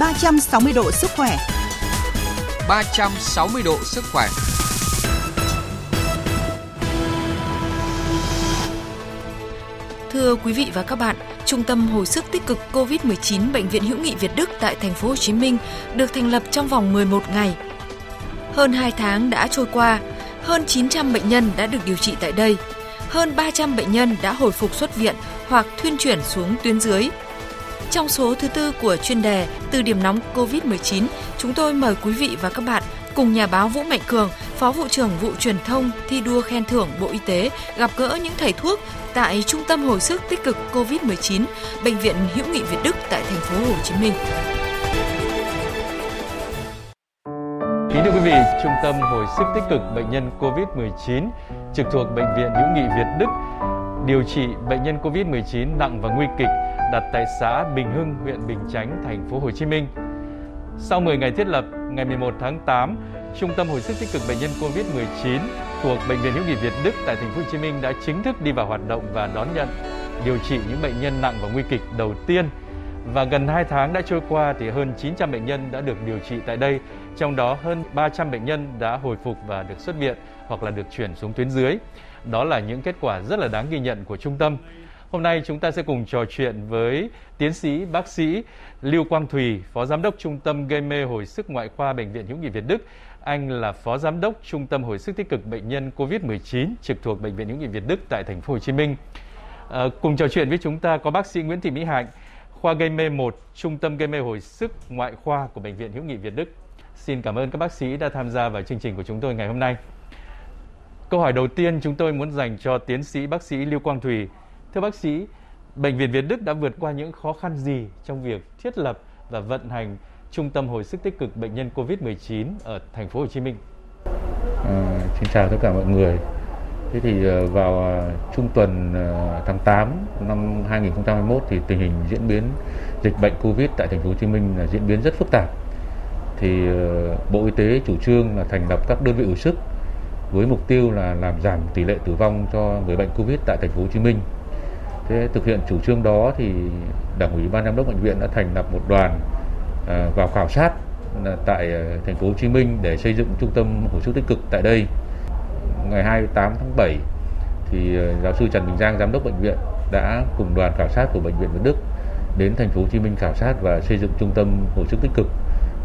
360 độ sức khỏe. 360 độ sức khỏe. Thưa quý vị và các bạn, Trung tâm hồi sức tích cực COVID-19 Bệnh viện Hữu nghị Việt Đức tại thành phố Hồ Chí Minh được thành lập trong vòng 11 ngày. Hơn 2 tháng đã trôi qua, hơn 900 bệnh nhân đã được điều trị tại đây. Hơn 300 bệnh nhân đã hồi phục xuất viện hoặc thuyên chuyển xuống tuyến dưới. Trong số thứ tư của chuyên đề Từ điểm nóng COVID-19, chúng tôi mời quý vị và các bạn cùng nhà báo Vũ Mạnh Cường, Phó vụ trưởng vụ truyền thông thi đua khen thưởng Bộ Y tế gặp gỡ những thầy thuốc tại Trung tâm hồi sức tích cực COVID-19, Bệnh viện Hữu nghị Việt Đức tại thành phố Hồ Chí Minh. Kính thưa quý vị, Trung tâm hồi sức tích cực bệnh nhân COVID-19 trực thuộc Bệnh viện Hữu nghị Việt Đức điều trị bệnh nhân COVID-19 nặng và nguy kịch đặt tại xã Bình Hưng, huyện Bình Chánh, thành phố Hồ Chí Minh. Sau 10 ngày thiết lập, ngày 11 tháng 8, Trung tâm hồi sức tích cực bệnh nhân COVID-19 thuộc Bệnh viện Hữu nghị Việt Đức tại thành phố Hồ Chí Minh đã chính thức đi vào hoạt động và đón nhận điều trị những bệnh nhân nặng và nguy kịch đầu tiên. Và gần 2 tháng đã trôi qua thì hơn 900 bệnh nhân đã được điều trị tại đây, trong đó hơn 300 bệnh nhân đã hồi phục và được xuất viện hoặc là được chuyển xuống tuyến dưới. Đó là những kết quả rất là đáng ghi nhận của trung tâm. Hôm nay chúng ta sẽ cùng trò chuyện với tiến sĩ bác sĩ Lưu Quang Thùy, Phó Giám đốc Trung tâm gây mê hồi sức ngoại khoa Bệnh viện Hữu nghị Việt Đức. Anh là Phó Giám đốc Trung tâm hồi sức tích cực bệnh nhân COVID-19 trực thuộc Bệnh viện Hữu nghị Việt Đức tại thành phố Hồ Chí Minh. À, cùng trò chuyện với chúng ta có bác sĩ Nguyễn Thị Mỹ Hạnh, khoa gây mê 1, Trung tâm gây mê hồi sức ngoại khoa của Bệnh viện Hữu nghị Việt Đức. Xin cảm ơn các bác sĩ đã tham gia vào chương trình của chúng tôi ngày hôm nay. Câu hỏi đầu tiên chúng tôi muốn dành cho tiến sĩ bác sĩ Lưu Quang Thùy. Thưa bác sĩ, Bệnh viện Việt Đức đã vượt qua những khó khăn gì trong việc thiết lập và vận hành Trung tâm hồi sức tích cực bệnh nhân COVID-19 ở thành phố Hồ Chí Minh? À, xin chào tất cả mọi người. Thế thì ờ, vào ờ, trung tuần ờ, tháng 8 năm 2021 thì tình hình diễn biến dịch bệnh Covid tại thành phố Hồ Chí Minh là diễn biến rất phức tạp. Thì Bộ Y tế chủ trương là thành lập các đơn vị hồi sức với mục tiêu là làm giảm tỷ lệ tử vong cho người bệnh Covid tại thành phố Hồ Chí Minh. Thế thực hiện chủ trương đó thì Đảng ủy ban giám đốc bệnh viện đã thành lập một đoàn à, vào khảo sát à, tại à, thành phố Hồ Chí Minh để xây dựng trung tâm hồi sức tích cực tại đây. Ngày 28 tháng 7 thì giáo sư Trần Bình Giang giám đốc bệnh viện đã cùng đoàn khảo sát của bệnh viện Việt Đức đến thành phố Hồ Chí Minh khảo sát và xây dựng trung tâm hồi sức tích cực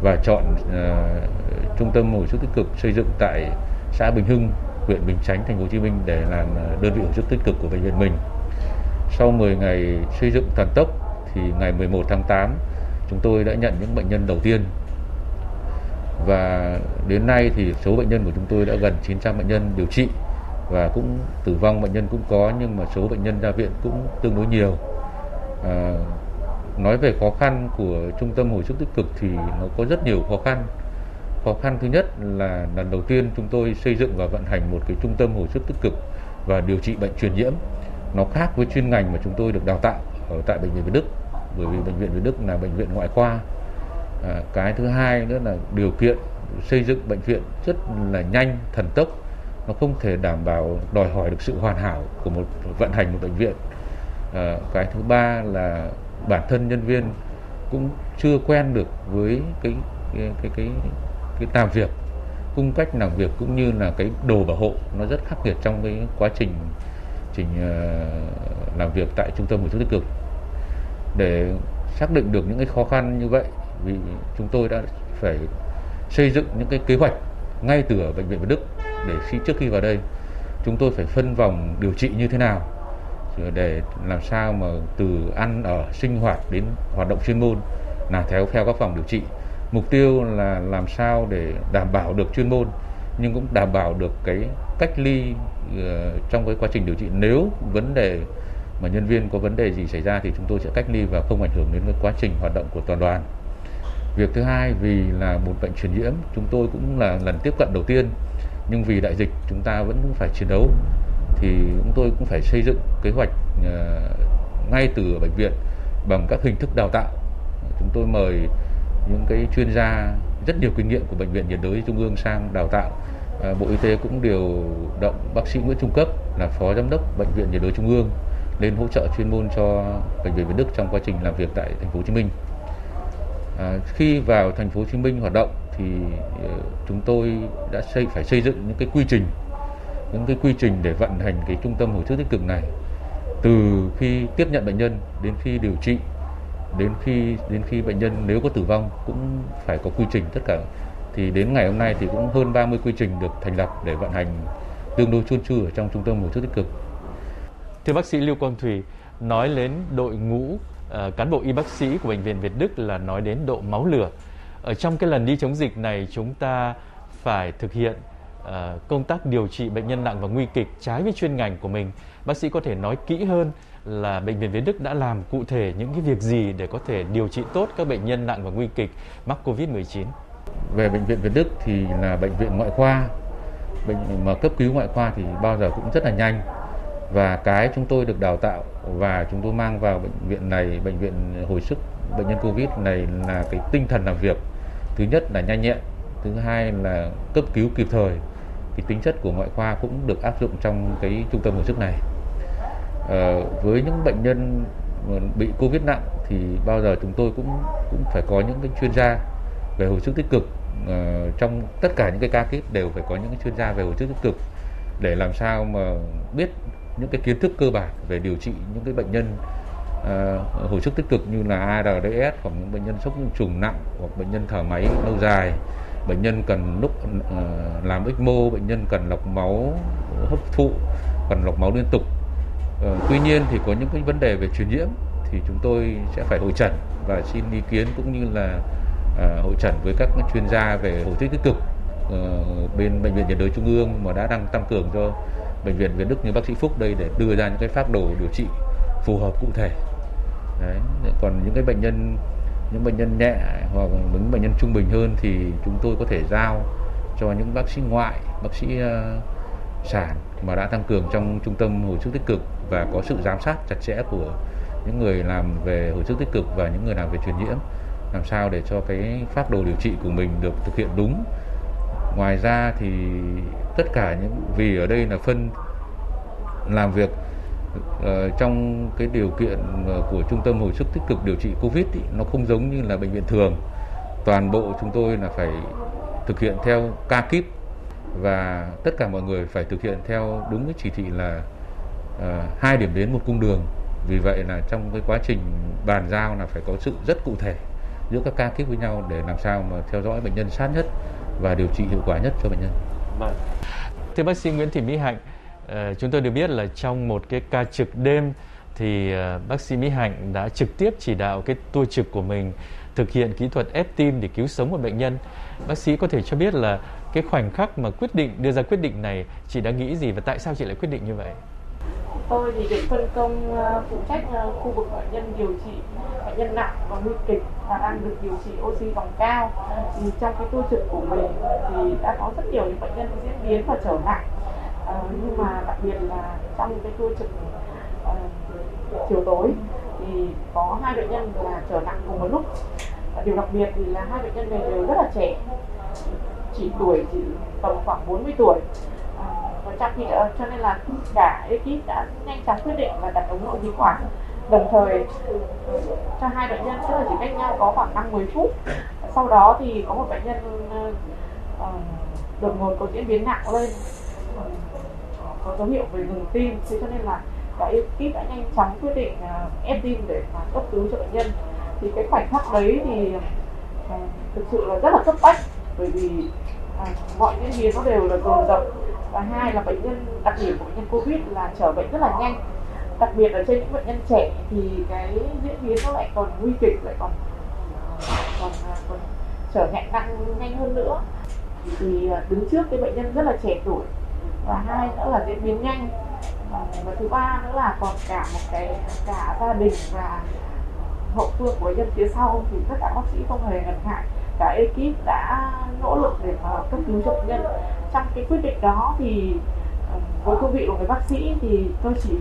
và chọn uh, trung tâm hồi sức tích cực xây dựng tại xã Bình Hưng, huyện Bình Chánh, thành phố Hồ Chí Minh để làm đơn vị hồi sức tích cực của bệnh viện mình. Sau 10 ngày xây dựng thần tốc thì ngày 11 tháng 8 chúng tôi đã nhận những bệnh nhân đầu tiên. Và đến nay thì số bệnh nhân của chúng tôi đã gần 900 bệnh nhân điều trị và cũng tử vong. Bệnh nhân cũng có nhưng mà số bệnh nhân ra viện cũng tương đối nhiều. À, nói về khó khăn của trung tâm hồi sức tích cực thì nó có rất nhiều khó khăn. Khó khăn thứ nhất là lần đầu tiên chúng tôi xây dựng và vận hành một cái trung tâm hồi sức tích cực và điều trị bệnh truyền nhiễm nó khác với chuyên ngành mà chúng tôi được đào tạo ở tại bệnh viện Việt Đức. Bởi vì bệnh viện Việt Đức là bệnh viện ngoại khoa. À, cái thứ hai nữa là điều kiện xây dựng bệnh viện rất là nhanh thần tốc. Nó không thể đảm bảo đòi hỏi được sự hoàn hảo của một vận hành một bệnh viện. À, cái thứ ba là bản thân nhân viên cũng chưa quen được với cái cái cái, cái cái làm việc. Cung cách làm việc cũng như là cái đồ bảo hộ nó rất khắc nghiệt trong cái quá trình trình ờ, làm việc tại trung tâm hồi sức tích cực. Để xác định được những cái khó khăn như vậy, vì chúng tôi đã phải xây dựng những cái kế hoạch ngay từ ở bệnh viện Việt Đức để khi trước khi vào đây, chúng tôi phải phân vòng điều trị như thế nào để làm sao mà từ ăn, ở, sinh hoạt đến hoạt động chuyên môn là theo theo các phòng điều trị. Mục tiêu là làm sao để đảm bảo được chuyên môn nhưng cũng đảm bảo được cái cách ly ờ, trong cái quá trình điều trị. Nếu vấn đề mà nhân viên có vấn đề gì xảy ra thì chúng tôi sẽ cách ly và không ảnh hưởng đến cái quá trình hoạt động của toàn đoàn. Việc thứ hai, vì là một bệnh truyền nhiễm, chúng tôi cũng là lần tiếp cận đầu tiên, nhưng vì đại dịch chúng ta vẫn phải chiến đấu, thì chúng tôi cũng phải xây dựng kế hoạch ờ, ngay từ bệnh viện bằng các hình thức đào tạo. Chúng tôi mời những cái chuyên gia rất nhiều kinh nghiệm của bệnh viện nhiệt đới trung ương sang đào tạo. À, bộ y tế cũng điều động bác sĩ nguyễn trung cấp là phó giám đốc bệnh viện nhiệt đới trung ương lên hỗ trợ chuyên môn cho bệnh viện việt đức trong quá trình làm việc tại thành phố hồ chí minh. À, khi vào thành phố Hồ Chí Minh hoạt động thì ờ, chúng tôi đã xây phải xây dựng những cái quy trình những cái quy trình để vận hành cái trung tâm hồi sức tích cực này. Từ khi tiếp nhận bệnh nhân đến khi điều trị đến khi đến khi bệnh nhân nếu có tử vong cũng phải có quy trình tất cả thì đến ngày hôm nay thì cũng hơn 30 quy trình được thành lập để vận hành tương đối chuôn chu ở trong trung tâm hồi sức tích cực. Thưa bác sĩ Lưu Quang Thủy, nói đến đội ngũ uh, cán bộ y bác sĩ của bệnh viện Việt Đức là nói đến độ máu lửa. Ở trong cái lần đi chống dịch này chúng ta phải thực hiện uh, công tác điều trị bệnh nhân nặng và nguy kịch trái với chuyên ngành của mình. Bác sĩ có thể nói kỹ hơn là bệnh viện Việt Đức đã làm cụ thể những cái việc gì để có thể điều trị tốt các bệnh nhân nặng và nguy kịch mắc Covid-19? Về bệnh viện Việt Đức thì là bệnh viện ngoại khoa. Bệnh mà cấp cứu ngoại khoa thì bao giờ cũng rất là nhanh. Và cái chúng tôi được đào tạo và chúng tôi mang vào bệnh viện này, bệnh viện hồi sức bệnh nhân Covid này là cái tinh thần làm việc. Thứ nhất là nhanh nhẹn, thứ hai là cấp cứu kịp thời. Cái tính chất của ngoại khoa cũng được áp dụng trong cái trung tâm hồi sức này uh, với những bệnh nhân bị covid nặng thì bao giờ chúng tôi cũng cũng phải có những cái chuyên gia về hồi sức tích cực. Uh, trong tất cả những cái ca kíp đều phải có những cái chuyên gia về hồi sức tích cực để làm sao mà biết những cái kiến thức cơ bản về điều trị những cái bệnh nhân uh, hồi sức tích cực như là ARDS hoặc những bệnh nhân sốc nhiễm trùng nặng hoặc bệnh nhân thở máy lâu dài bệnh nhân cần lúc uh, làm ECMO bệnh nhân cần lọc máu hấp thụ cần lọc máu liên tục. Ờ, tuy nhiên thì có những cái vấn đề về truyền nhiễm thì chúng tôi sẽ phải hội trần và xin ý kiến cũng như là à, hội trần với các chuyên gia về hồi sức tích cực ờ, bên bệnh viện nhiệt đới trung ương mà đã đang tăng cường cho bệnh viện Việt Đức như bác sĩ Phúc đây để đưa ra những cái phác đồ điều trị phù hợp cụ thể. Đấy. Còn những cái bệnh nhân những bệnh nhân nhẹ hoặc những bệnh nhân trung bình hơn thì chúng tôi có thể giao cho những bác sĩ ngoại, bác sĩ uh, sản mà đã tăng cường trong trung tâm hồi sức tích cực và có sự giám sát chặt chẽ của những người làm về hồi sức tích cực và những người làm về truyền nhiễm làm sao để cho cái phác đồ điều trị của mình được thực hiện đúng. Ngoài ra thì tất cả những vì ở đây là phân làm việc uh, trong cái điều kiện ờ, của trung tâm hồi sức tích cực điều trị covid ý, nó không giống như là bệnh viện thường. Toàn bộ chúng tôi là phải thực hiện theo ca kíp và tất cả mọi người phải thực hiện theo đúng cái chỉ thị là uh, hai điểm đến một cung đường vì vậy là trong cái quá trình bàn giao là phải có sự rất cụ thể giữa các ca kíp với nhau để làm sao mà theo dõi bệnh nhân sát nhất và điều trị hiệu quả nhất cho bệnh nhân. Vâng. Thưa bác sĩ Nguyễn Thị Mỹ Hạnh, uh, chúng tôi được biết là trong một cái ca trực đêm thì uh, bác sĩ Mỹ Hạnh đã trực tiếp chỉ đạo cái tour trực của mình thực hiện kỹ thuật ép tim để cứu sống một bệnh nhân. Bác sĩ có thể cho biết là cái khoảnh khắc mà quyết định đưa ra quyết định này chị đã nghĩ gì và tại sao chị lại quyết định như vậy? Tôi thì được phân công ờ, phụ trách ờ, khu vực bệnh nhân điều trị bệnh nhân nặng và nguy kịch và đang được điều trị oxy dòng cao. Thì trong cái tour trực của mình thì đã có rất nhiều những bệnh nhân diễn biến và trở nặng. à, nhưng mà đặc biệt là trong cái tour trực à, chiều tối thì có hai bệnh nhân là trở nặng cùng một lúc. Và điều đặc biệt thì là hai bệnh nhân này đều rất là trẻ chỉ tuổi chỉ tầm khoảng 40 tuổi. À, và trong khi đó, cho nên là cả ekip đã nhanh chóng quyết định là đặt ống nội khí quản. Đồng thời cho hai bệnh nhân tức là chỉ cách nhau có khoảng năm 10 phút. Sau đó thì có một bệnh nhân uh, đột ngột có diễn biến nặng lên. Uh, có dấu hiệu về ngừng tim. Thế cho nên là cả ekip đã nhanh chóng quyết định uh, ép tim để mà cấp cứu cho bệnh nhân. Thì cái khoảnh khắc đấy thì thực sự là rất là cấp bách bởi vì à, mọi diễn biến nó đều là dồn dập. Và hai là bệnh nhân đặc điểm của bệnh nhân covid là trở bệnh rất là nhanh. Đặc biệt là trên những bệnh nhân trẻ thì cái diễn biến nó lại còn nguy kịch lại còn còn, à, còn trở nặng nặng nhanh hơn nữa. Thì à, đứng trước cái bệnh nhân rất là trẻ tuổi. Và hai nữa là diễn biến nhanh. Và thứ ba nữa là còn cả một cái cả gia đình và hậu phương của bệnh nhân phía sau thì tất cả bác sĩ không hề ngần ngại cả ekip đã nỗ lực để mà cấp cứu cho bệnh nhân. Trong cái quyết định đó thì ờ, với cương vị của người bác sĩ thì tôi chỉ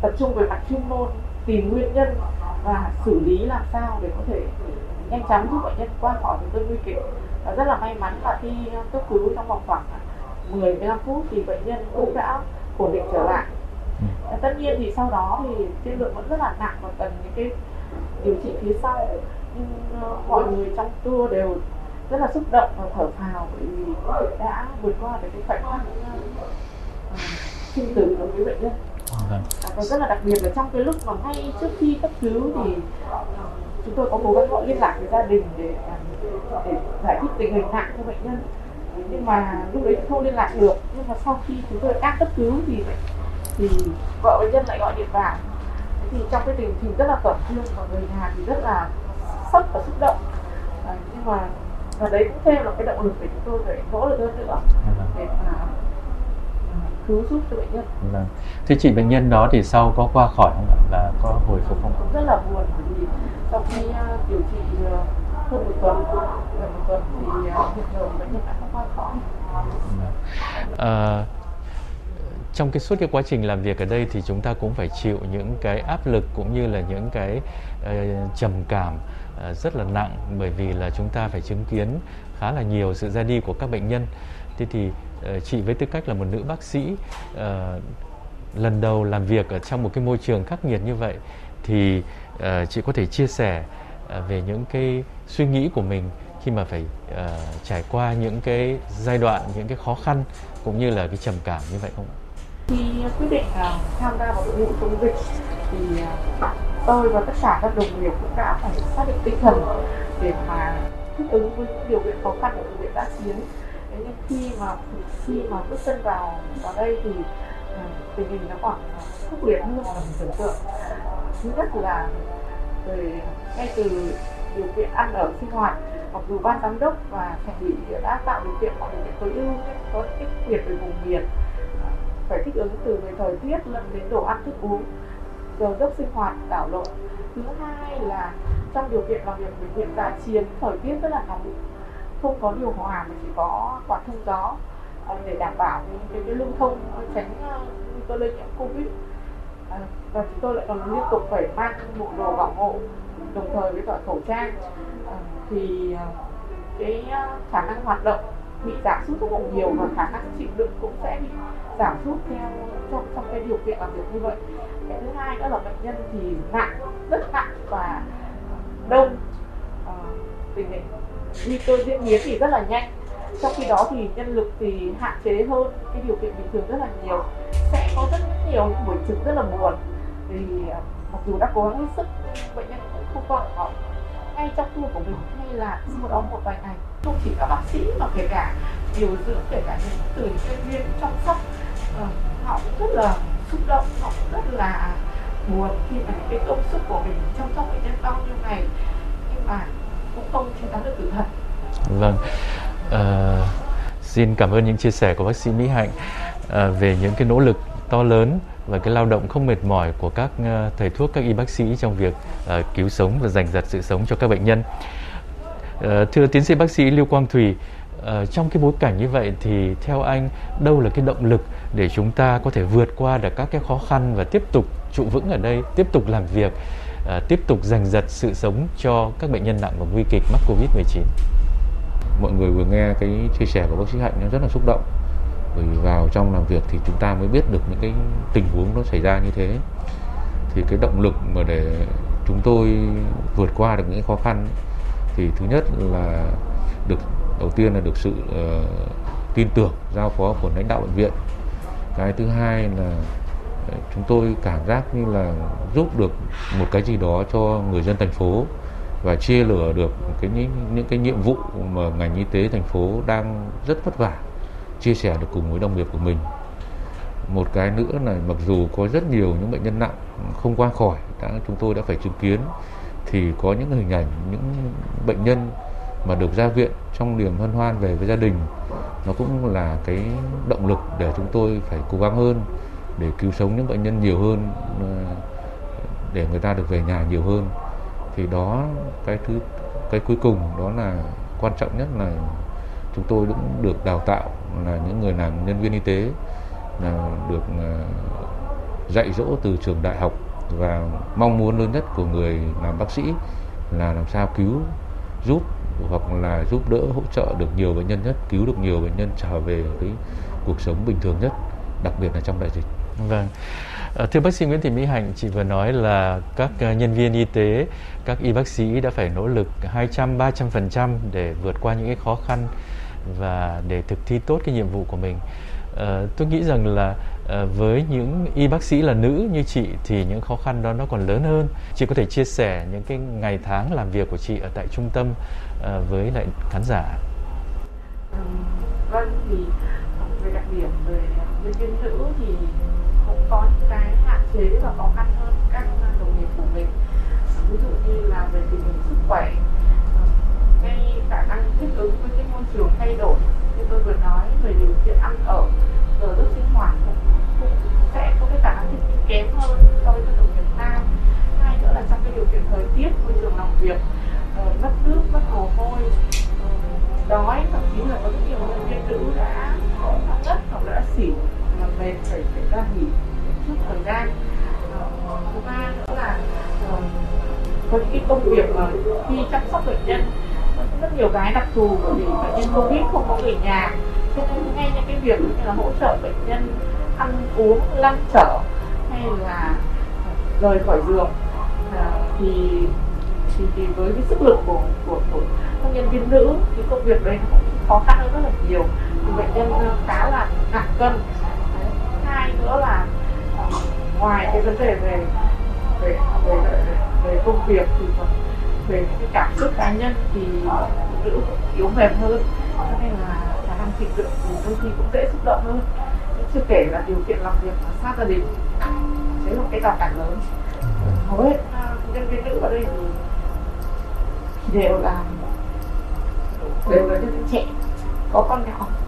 tập trung về mặt chuyên môn tìm nguyên nhân và xử lý làm sao để có thể nhanh chóng giúp bệnh nhân qua khỏi những cơn nguy kịch. Và rất là may mắn là khi cấp cứu trong vòng khoảng 10 15 phút thì bệnh nhân cũng đã ổn định trở lại. Ừ. tất nhiên thì sau đó thì tiên lượng vẫn rất là nặng và cần những cái điều trị phía sau mọi người trong tour đều rất là xúc động và thở phào bởi vì đã vượt qua được cái khoảnh khắc uh, sinh tử đối với bệnh nhân. Vâng. và rất là đặc biệt là trong cái lúc mà ngay trước khi cấp cứu thì chúng tôi có cố gắng gọi liên lạc với gia đình để để giải thích tình hình nặng cho bệnh nhân. Nhưng mà lúc đấy không liên lạc được. Nhưng mà sau khi chúng tôi đang cấp cứu thì thì vợ bệnh nhân lại gọi điện vào. Thì trong cái tình hình rất là tổn thương và người nhà thì rất là sốc và xúc động à, nhưng mà và đấy cũng thêm là cái động lực để chúng tôi phải nỗ lực hơn nữa để mà cứu giúp cho bệnh nhân. Vâng. Thế chị bệnh nhân đó thì sau có qua khỏi không ạ? Là có hồi phục không? Cũng rất là buồn bởi vì sau khi uh, điều trị uh, hơn một tuần, gần một tuần thì uh, hiện giờ bệnh nhân đã không qua khỏi. À, trong cái suốt cái quá trình làm việc ở đây thì chúng ta cũng phải chịu những cái áp lực cũng như là những cái uh, trầm cảm Ờ, rất là nặng bởi vì là chúng ta phải chứng kiến khá là nhiều sự ra đi của các bệnh nhân. Thế thì ờ, chị với tư cách là một nữ bác sĩ ờ, lần đầu làm việc ở trong một cái môi trường khắc nghiệt như vậy thì chị có thể chia sẻ về những cái suy nghĩ của mình khi mà phải uh, trải qua những cái giai đoạn những cái khó khăn cũng như là cái trầm cảm như vậy không? khi quyết định uh, tham gia vào đội ngũ chống dịch thì uh, tôi và tất cả các đồng nghiệp cũng đã phải xác định tinh thần để mà thích ứng với những điều kiện khó khăn của bệnh viện đã chiến nhưng khi mà khi mà bước chân vào vào đây thì à, tình hình nó còn khốc liệt hơn là mình tưởng tượng. Thứ nhất là về, ngay từ điều kiện ăn ở, sinh hoạt, mặc dù ban giám đốc và thành ủy đã tạo điều kiện mọi điều kiện tối ưu có ích biệt về vùng miền. À, phải thích ứng từ về thời tiết lẫn đến đồ ăn thức uống giờ giấc sinh hoạt đảo lộn. Thứ hai là trong điều kiện làm việc bệnh viện giã chiến thời tiết rất là nóng. Không có điều hòa mà chỉ có quạt thông gió ờ, để đảm bảo cái, cái lưu thông ờ, tránh ờ, nguy cơ lây nhiễm covid. À, và chúng tôi lại còn liên tục phải mang bộ đồ bảo hộ đồng thời với cả khẩu trang. À, thì cái khả năng hoạt động bị giảm sút rất là nhiều và khả năng chịu đựng cũng sẽ bị giảm sút theo trong, trong cái điều kiện làm việc như vậy. Cái thứ hai nữa là bệnh nhân thì nặng rất nặng và đông uh, tình hình nguy cơ diễn biến thì rất là nhanh. Trong khi đó thì nhân lực thì hạn chế hơn cái điều kiện bình thường rất là nhiều. Sẽ có rất nhiều những buổi trực rất là buồn thì ờ, mặc dù đã cố gắng hết sức bệnh nhân cũng không còn họ ngay trong tour của mình hay là sau đó một vài ngày không chỉ là bác sĩ mà kể cả điều dưỡng kể cả những từ chuyên viên chăm sóc uh, họ cũng rất là xúc động họ cũng rất là buồn khi mà cái công sức của mình chăm sóc bệnh nhân bao nhiêu ngày nhưng mà cũng không chiến thắng được tử thần. Vâng. Uh, xin cảm ơn những chia sẻ của bác sĩ Mỹ Hạnh uh, về những cái nỗ lực to lớn và cái lao động không mệt mỏi của các ờ, thầy thuốc các y bác sĩ trong việc uh, cứu sống và giành giật sự sống cho các bệnh nhân. Uh, thưa tiến sĩ bác sĩ Lưu Quang Thùy, uh, trong cái bối cảnh như vậy thì theo anh đâu là cái động lực để chúng ta có thể vượt qua được các cái khó khăn và tiếp tục trụ vững ở đây, tiếp tục làm việc, uh, tiếp tục giành giật sự sống cho các bệnh nhân nặng và nguy kịch mắc Covid-19? Mọi người vừa nghe cái chia sẻ của bác sĩ Hạnh nó rất là xúc động bởi vì vào trong làm việc thì chúng ta mới biết được những cái tình huống nó xảy ra như thế. Thì cái động lực mà để chúng tôi vượt qua được những khó khăn thì thứ nhất là được đầu tiên là được sự uh, tin tưởng giao phó của lãnh đạo bệnh viện. Cái thứ hai là ờ, chúng tôi cảm giác như là giúp được một cái gì đó cho người dân thành phố và chia lửa được cái những, những cái nhiệm vụ mà ngành y tế thành phố đang rất vất vả chia sẻ được cùng với đồng nghiệp của mình. Một cái nữa là mặc dù có rất nhiều những bệnh nhân nặng không qua khỏi, đã, chúng tôi đã phải chứng kiến, thì có những hình ảnh, những bệnh nhân mà được ra viện trong niềm hân hoan về với gia đình, nó cũng là cái động lực để chúng tôi phải cố gắng hơn để cứu sống những bệnh nhân nhiều hơn ờ, để người ta được về nhà nhiều hơn. Thì đó, cái thứ, cái cuối cùng đó là quan trọng nhất là chúng tôi cũng được đào tạo là những người làm nhân viên y tế là được à, dạy dỗ từ trường đại học và mong muốn lớn nhất của người làm bác sĩ là làm sao cứu giúp hoặc là giúp đỡ hỗ trợ được nhiều bệnh nhân nhất cứu được nhiều bệnh nhân trở về cái cuộc sống bình thường nhất đặc biệt là trong đại dịch Vâng. Ờ, thưa bác sĩ Nguyễn Thị Mỹ Hạnh, chị vừa nói là các à, nhân viên y tế, các y bác sĩ đã phải nỗ lực 200, 300% để vượt qua những cái khó khăn và để thực thi tốt cái nhiệm vụ của mình. À, tôi nghĩ rằng là ờ, với những y bác sĩ là nữ như chị thì những khó khăn đó nó còn lớn hơn. Chị có thể chia sẻ những cái ngày tháng làm việc của chị ở tại trung tâm ờ, với lại khán giả. Ừ, vâng thì về đặc điểm về nhân viên nữ thì cũng có những cái hạn chế và khó khăn hơn các đồng nghiệp của mình ví dụ như là về tình hình sức khỏe cái khả năng thích ứng với cái môi trường thay đổi như tôi vừa nói về điều kiện ăn ở giờ giấc sinh hoạt cũng, cũng sẽ có cái khả năng thích ứng kém hơn so với các đồng nam. Hai nữa là trong cái điều kiện thời tiết môi trường làm việc uh, mất nước mất mồ hôi uh, đói thậm chí là có rất nhiều nhân viên nữ đã ngất hoặc là đã xỉu mà mệt phải phải ra nghỉ trước thời gian. Uh, thứ ba nữa là có những cái công việc mà khi chăm sóc bệnh nhân rất nhiều cái đặc thù bởi vì bệnh nhân covid không có người nhà. Cho nên ngay những cái việc như là hỗ trợ bệnh nhân ăn uống lăn trở hay là ờ, rời khỏi giường. À, thì, thì thì với cái sức lực của của, của các nhân viên nữ thì công việc đấy cũng khó khăn hơn rất là nhiều. Thì bệnh nhân ờ, khá là nặng cân. Đấy. hai nữa là ờ, ngoài cái vấn đề về về về, về công việc thì còn về những cái cảm xúc cá nhân thì phụ nữ yếu mềm hơn. Cho nên là khả năng chịu đựng thì đôi khi cũng dễ xúc động hơn. Chưa kể là điều kiện làm việc và xa gia đình. Đấy là một cái rào cản lớn. Hầu hết à, nhân viên nữ ở đây thì đều là đều là nhân viên trẻ, có con nhỏ.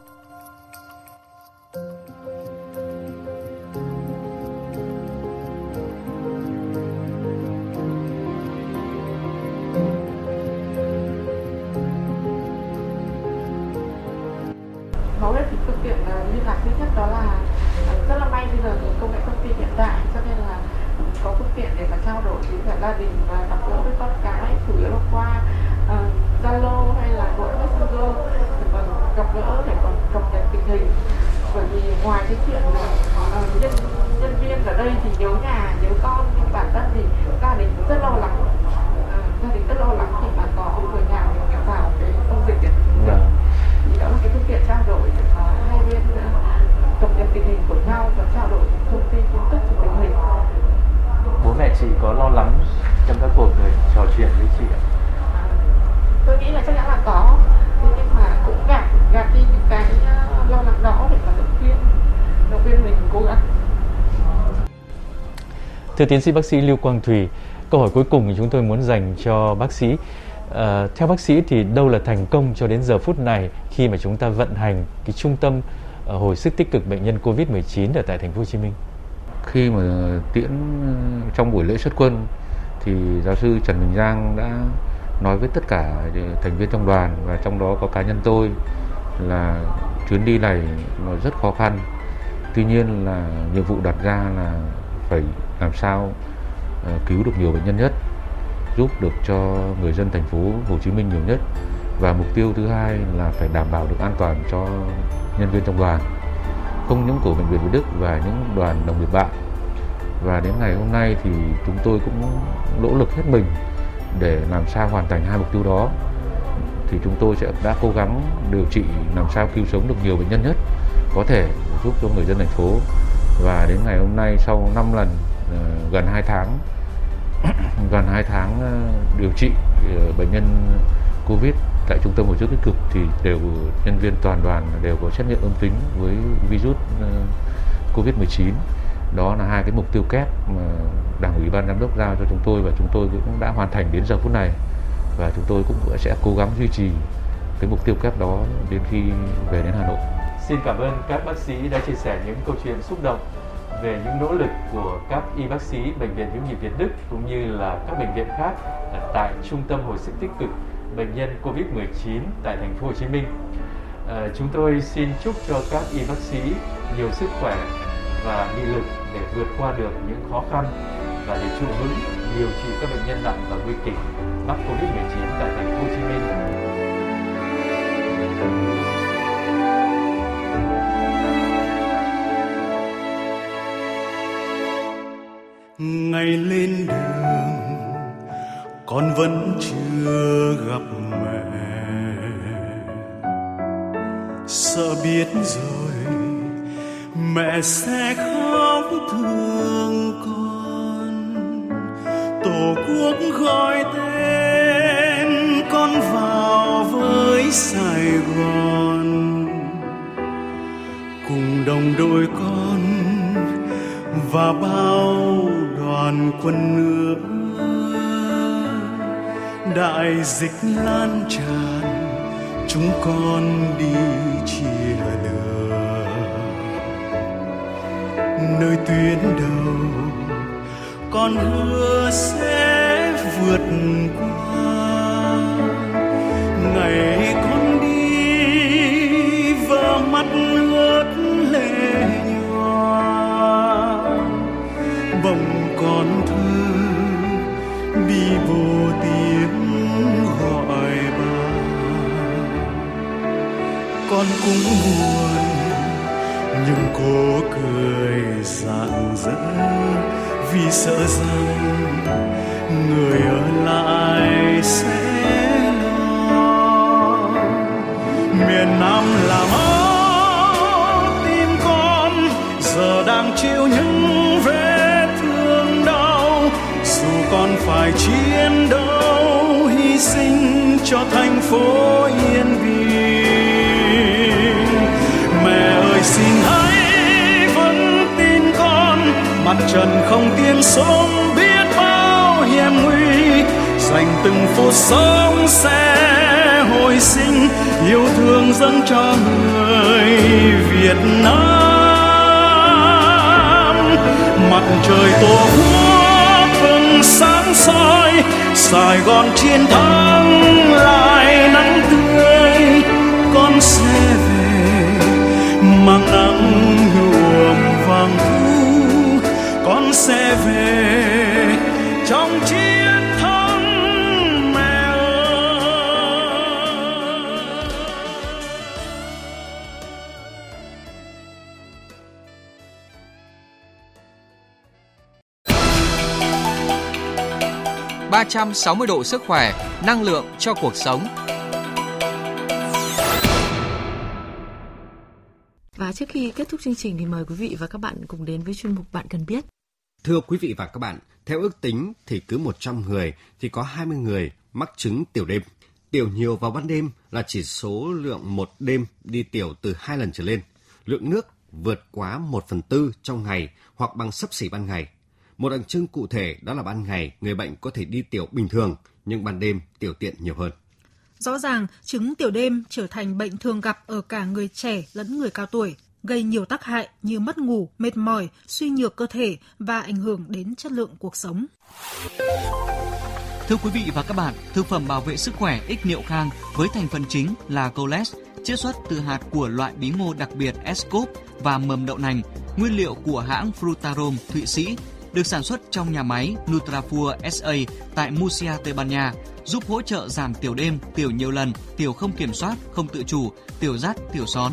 Thưa tiến sĩ bác sĩ Lưu Quang Thùy, câu hỏi cuối cùng chúng tôi muốn dành cho bác sĩ. À, theo bác sĩ thì đâu là thành công cho đến giờ phút này khi mà chúng ta vận hành cái trung tâm uh, hồi sức tích cực bệnh nhân Covid-19 ở tại thành phố Hồ Chí Minh? Khi mà tiễn ờ, trong buổi lễ xuất quân thì giáo sư Trần Bình Giang đã nói với tất cả thành viên trong đoàn và trong đó có cá nhân tôi là chuyến đi này nó rất khó khăn. Tuy nhiên là nhiệm vụ đặt ra là phải làm sao ờ, cứu được nhiều bệnh nhân nhất, giúp được cho người dân thành phố Hồ Chí Minh nhiều nhất. Và mục tiêu thứ hai là phải đảm bảo được an toàn cho nhân viên trong đoàn không những của bệnh viện Việt Đức và những đoàn đồng nghiệp bạn. Và đến ngày hôm nay thì chúng tôi cũng nỗ lực hết mình để làm sao hoàn thành hai mục tiêu đó. Thì chúng tôi sẽ đã cố gắng điều trị làm sao cứu sống được nhiều bệnh nhân nhất có thể giúp cho người dân thành phố và đến ngày hôm nay sau 5 lần ờ, gần 2 tháng, gần 2 tháng ờ, điều trị ờ, bệnh nhân Covid tại trung tâm hồi sức tích cực thì đều nhân viên toàn đoàn đều có xét nghiệm âm tính với virus Covid-19 đó là hai cái mục tiêu kép mà đảng ủy ban giám đốc giao cho chúng tôi và chúng tôi cũng đã hoàn thành đến giờ phút này và chúng tôi cũng sẽ cố gắng duy trì cái mục tiêu kép đó đến khi về đến Hà Nội. Xin cảm ơn các bác sĩ đã chia sẻ những câu chuyện xúc động về những nỗ lực của các y bác sĩ bệnh viện hữu nghị Việt Đức cũng như là các bệnh viện khác tại trung tâm hồi sức tích cực bệnh nhân Covid-19 tại thành phố Hồ Chí Minh. À, chúng tôi xin chúc cho các y bác sĩ nhiều sức khỏe và nghị lực để vượt qua được những khó khăn và để trụ vững điều trị các bệnh nhân nặng và nguy kịch mắc Covid-19 tại thành phố Hồ Chí Minh. Ngày lên đường, con vẫn chưa gặp mẹ. Sợ biết rồi, mẹ sẽ khóc thương con. Tổ quốc gọi tên con vào với sài gòn. Cùng đồng đội con và bao đoàn quân nữa đại dịch lan tràn, chúng con đi chia lửa. Nơi tuyến đầu, con hứa sẽ vượt qua. Ngày con đi và mắt con cũng buồn, nhưng cô cười rạng rỡ vì sợ rằng người ở lại sẽ lo. Miền nam làm áo tim con, giờ đang chịu những vết thương đau. Dù con phải chiến đấu, hy sinh cho thành phố yên bình. Trần không tiên sống biết bao hiểm nguy, dành từng phút sống sẽ hồi sinh, yêu thương dâng cho người Việt Nam. Mặt trời tổ quốc vầng sáng soi, Sài Gòn chiến thắng lại nắng tươi, con sẽ về, mang nắng sẽ về trong chiến thắng mẹ ơi 360 độ sức khỏe, năng lượng cho cuộc sống. Và trước khi kết thúc chương trình thì mời quý vị và các bạn cùng đến với chuyên mục Bạn cần biết. Thưa quý vị và các bạn, theo ước tính thì cứ 100 người thì có 20 người mắc chứng tiểu đêm. Tiểu nhiều vào ban đêm là chỉ số lượng một đêm đi tiểu từ hai lần trở lên. Lượng nước vượt quá 1 phần tư trong ngày hoặc bằng sấp xỉ ban ngày. Một đặc trưng cụ thể đó là ban ngày người bệnh có thể đi tiểu bình thường, nhưng ban đêm tiểu tiện nhiều hơn. Rõ ràng, chứng tiểu đêm trở thành bệnh thường gặp ở cả người trẻ lẫn người cao tuổi, gây nhiều tác hại như mất ngủ, mệt mỏi, suy nhược cơ thể và ảnh hưởng đến chất lượng cuộc sống. Thưa quý vị và các bạn, thực phẩm bảo vệ sức khỏe ích niệu khang với thành phần chính là coles, chiết xuất từ hạt của loại bí ngô đặc biệt Escop và mầm đậu nành, nguyên liệu của hãng Frutarom Thụy Sĩ, được sản xuất trong nhà máy Nutrafur SA tại Murcia, Tây Ban Nha, giúp hỗ trợ giảm tiểu đêm, tiểu nhiều lần, tiểu không kiểm soát, không tự chủ, tiểu rắt, tiểu són.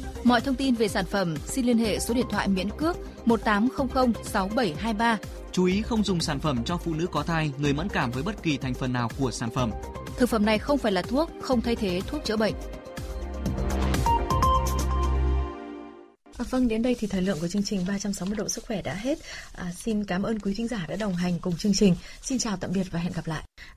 Mọi thông tin về sản phẩm xin liên hệ số điện thoại miễn cước 1800 6723. Chú ý không dùng sản phẩm cho phụ nữ có thai, người mẫn cảm với bất kỳ thành phần nào của sản phẩm. Thực phẩm này không phải là thuốc, không thay thế thuốc chữa bệnh. À, vâng, đến đây thì thời lượng của chương trình 360 độ sức khỏe đã hết. À, xin cảm ơn quý thính giả đã đồng hành cùng chương trình. Xin chào tạm biệt và hẹn gặp lại.